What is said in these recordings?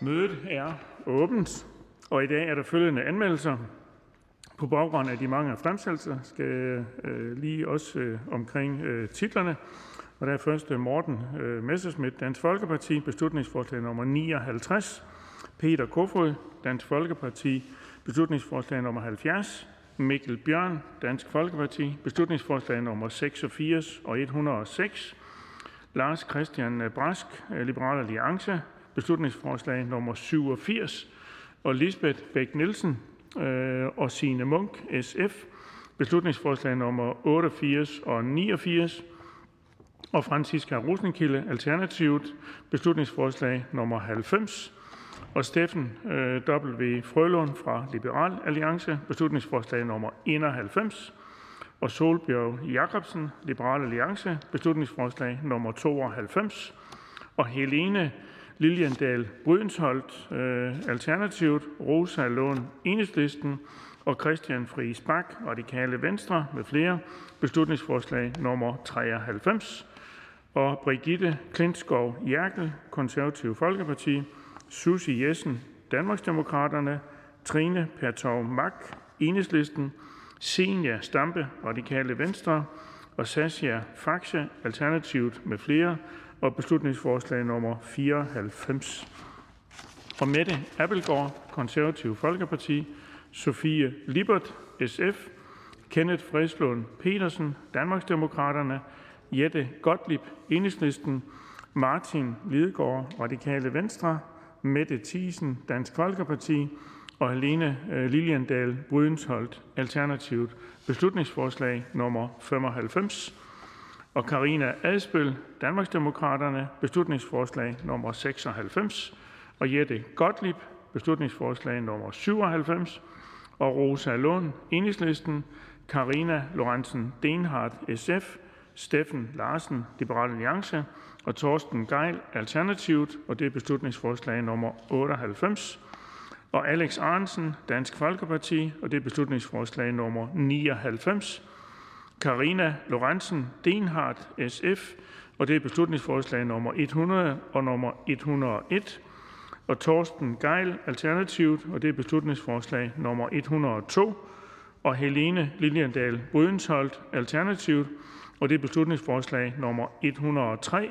Mødet er åbent, og i dag er der følgende anmeldelser. På baggrund af de mange fremsættelser skal øh, lige også øh, omkring øh, titlerne. Og der er først Morten øh, Messerschmidt, Dansk Folkeparti, beslutningsforslag nummer 59. Peter Kofod, Dansk Folkeparti, beslutningsforslag nummer 70. Mikkel Bjørn, Dansk Folkeparti, beslutningsforslag nummer 86 og 106. Lars Christian Brask, Liberal Alliance, beslutningsforslag nummer 87. Og Lisbeth Bæk Nielsen øh, og Signe Munk, SF, beslutningsforslag nummer 88 og 89. Og Franziska Rosenkilde, Alternativet, beslutningsforslag nummer 90 og Steffen øh, W. Frølund fra Liberal Alliance, beslutningsforslag nummer 91, og Solbjørg Jacobsen, Liberal Alliance, beslutningsforslag nummer 92, og Helene Liljendal Brydensholt, øh, Alternativet, Rosa Lund, Enhedslisten og Christian Friis Bak, Radikale Venstre med flere, beslutningsforslag nummer 93, og Brigitte Klintskov Jærkel, Konservative Folkeparti, Susie Jessen, Danmarksdemokraterne, Trine Pertov Mak, Enhedslisten, Senja Stampe, Radikale Venstre. Og Sasja Faxe, Alternativet med flere, og beslutningsforslag nummer 94. Fra Mette Appelgaard, Konservative Folkeparti, Sofie Libert, SF, Kenneth Fredslund Petersen, Danmarksdemokraterne, Jette Gottlieb, Enhedslisten, Martin Lidegaard, Radikale Venstre, Mette Thiesen, Dansk Folkeparti, og Helene øh, Liliendal Brydensholt, Alternativet, beslutningsforslag nummer 95, og Karina Adspøl, Danmarksdemokraterne, beslutningsforslag nummer 96, og Jette Gottlieb, beslutningsforslag nummer 97, og Rosa Lund, Enhedslisten, Karina Lorentzen Denhardt, SF, Steffen Larsen, Liberal Alliance, og Torsten Geil, Alternativet, og det er beslutningsforslag nummer 98, og Alex Arnsen, Dansk Folkeparti, og det er beslutningsforslag nummer 99, Karina Lorentzen Denhardt, SF, og det er beslutningsforslag nummer 100 og nummer 101, og Torsten Geil, Alternativt, og det er beslutningsforslag nummer 102, og Helene Liljendal Brydensholt, Alternativt, og det er beslutningsforslag nummer 103,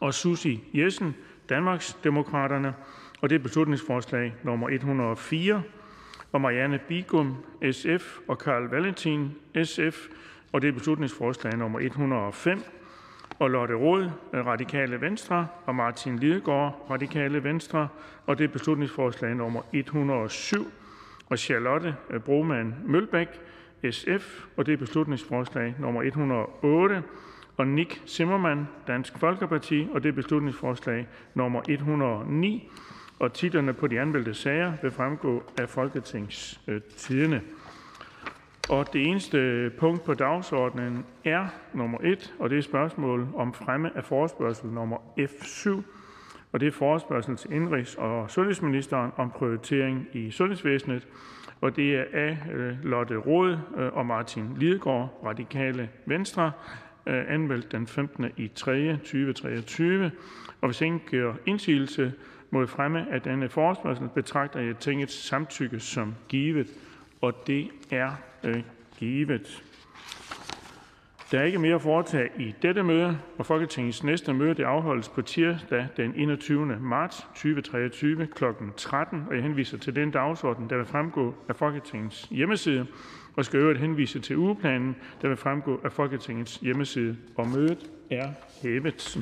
og Susie Jessen, Danmarksdemokraterne, og det er beslutningsforslag nummer 104, og Marianne Bigum, SF, og Karl Valentin, SF, og det er beslutningsforslag nummer 105, og Lotte Rod, Radikale Venstre, og Martin Lidegaard, Radikale Venstre, og det er beslutningsforslag nummer 107, og Charlotte øh, Broman Mølbæk, SF, og det er beslutningsforslag nummer 108, og Nick Zimmermann, Dansk Folkeparti, og det er beslutningsforslag nummer 109. Og titlerne på de anmeldte sager vil fremgå af Folketingstidene. Og det eneste punkt på dagsordenen er nummer 1, og det er spørgsmål om fremme af forespørgsel nummer F7. Og det er forespørgsel til indrigs- og sundhedsministeren om prioritering i sundhedsvæsenet. Og det er af øh, Lotte Rod øh, og Martin Lidegaard, Radikale Venstre, øh, anmeldt den 15. i 3. 2023. Og hvis ingen gør indsigelse mod fremme af denne forespørgsel, betragter jeg tingets samtykke som givet. Og det er øh, givet. Der er ikke mere at foretage i dette møde, og Folketingets næste møde det afholdes på tirsdag den 21. marts 2023 kl. 13. Og jeg henviser til den dagsorden, der vil fremgå af Folketingets hjemmeside, og skal øvrigt henvise til ugeplanen, der vil fremgå af Folketingets hjemmeside. Og mødet er hævet.